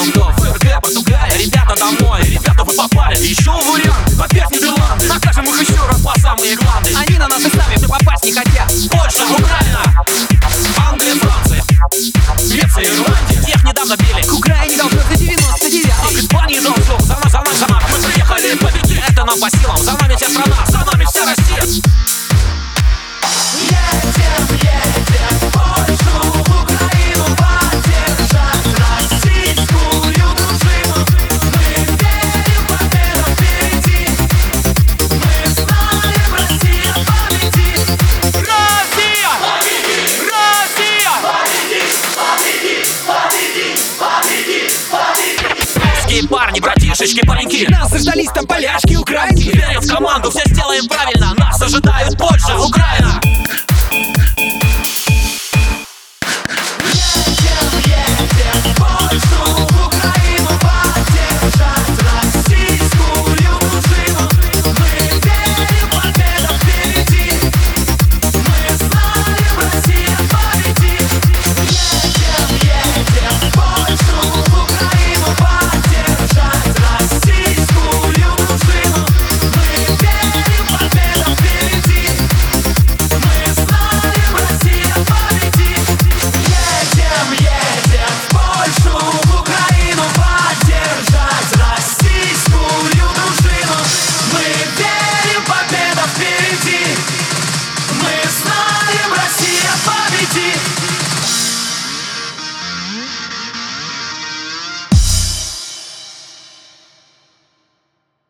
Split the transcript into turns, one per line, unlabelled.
там кто? ФРГ, Португалия Ребята домой, ребята вы попали. Еще вариант, опять Нидерланды Накажем их еще раз по самые гланды
Они на нас и сами все попасть не хотят.
Польша, Украина Англия, Франция Греция, Ирландия. Всех недавно били.
К Украине должно за 99
А к Испании должен За нас, за нас, за нас Мы приехали победить Это нам по силам. За нами вся страна. За парни, братишечки, пареньки.
Нас заждались там поляшки, украинки.
Верим в команду, все сделаем правильно. Нас ожидают Польша, Украина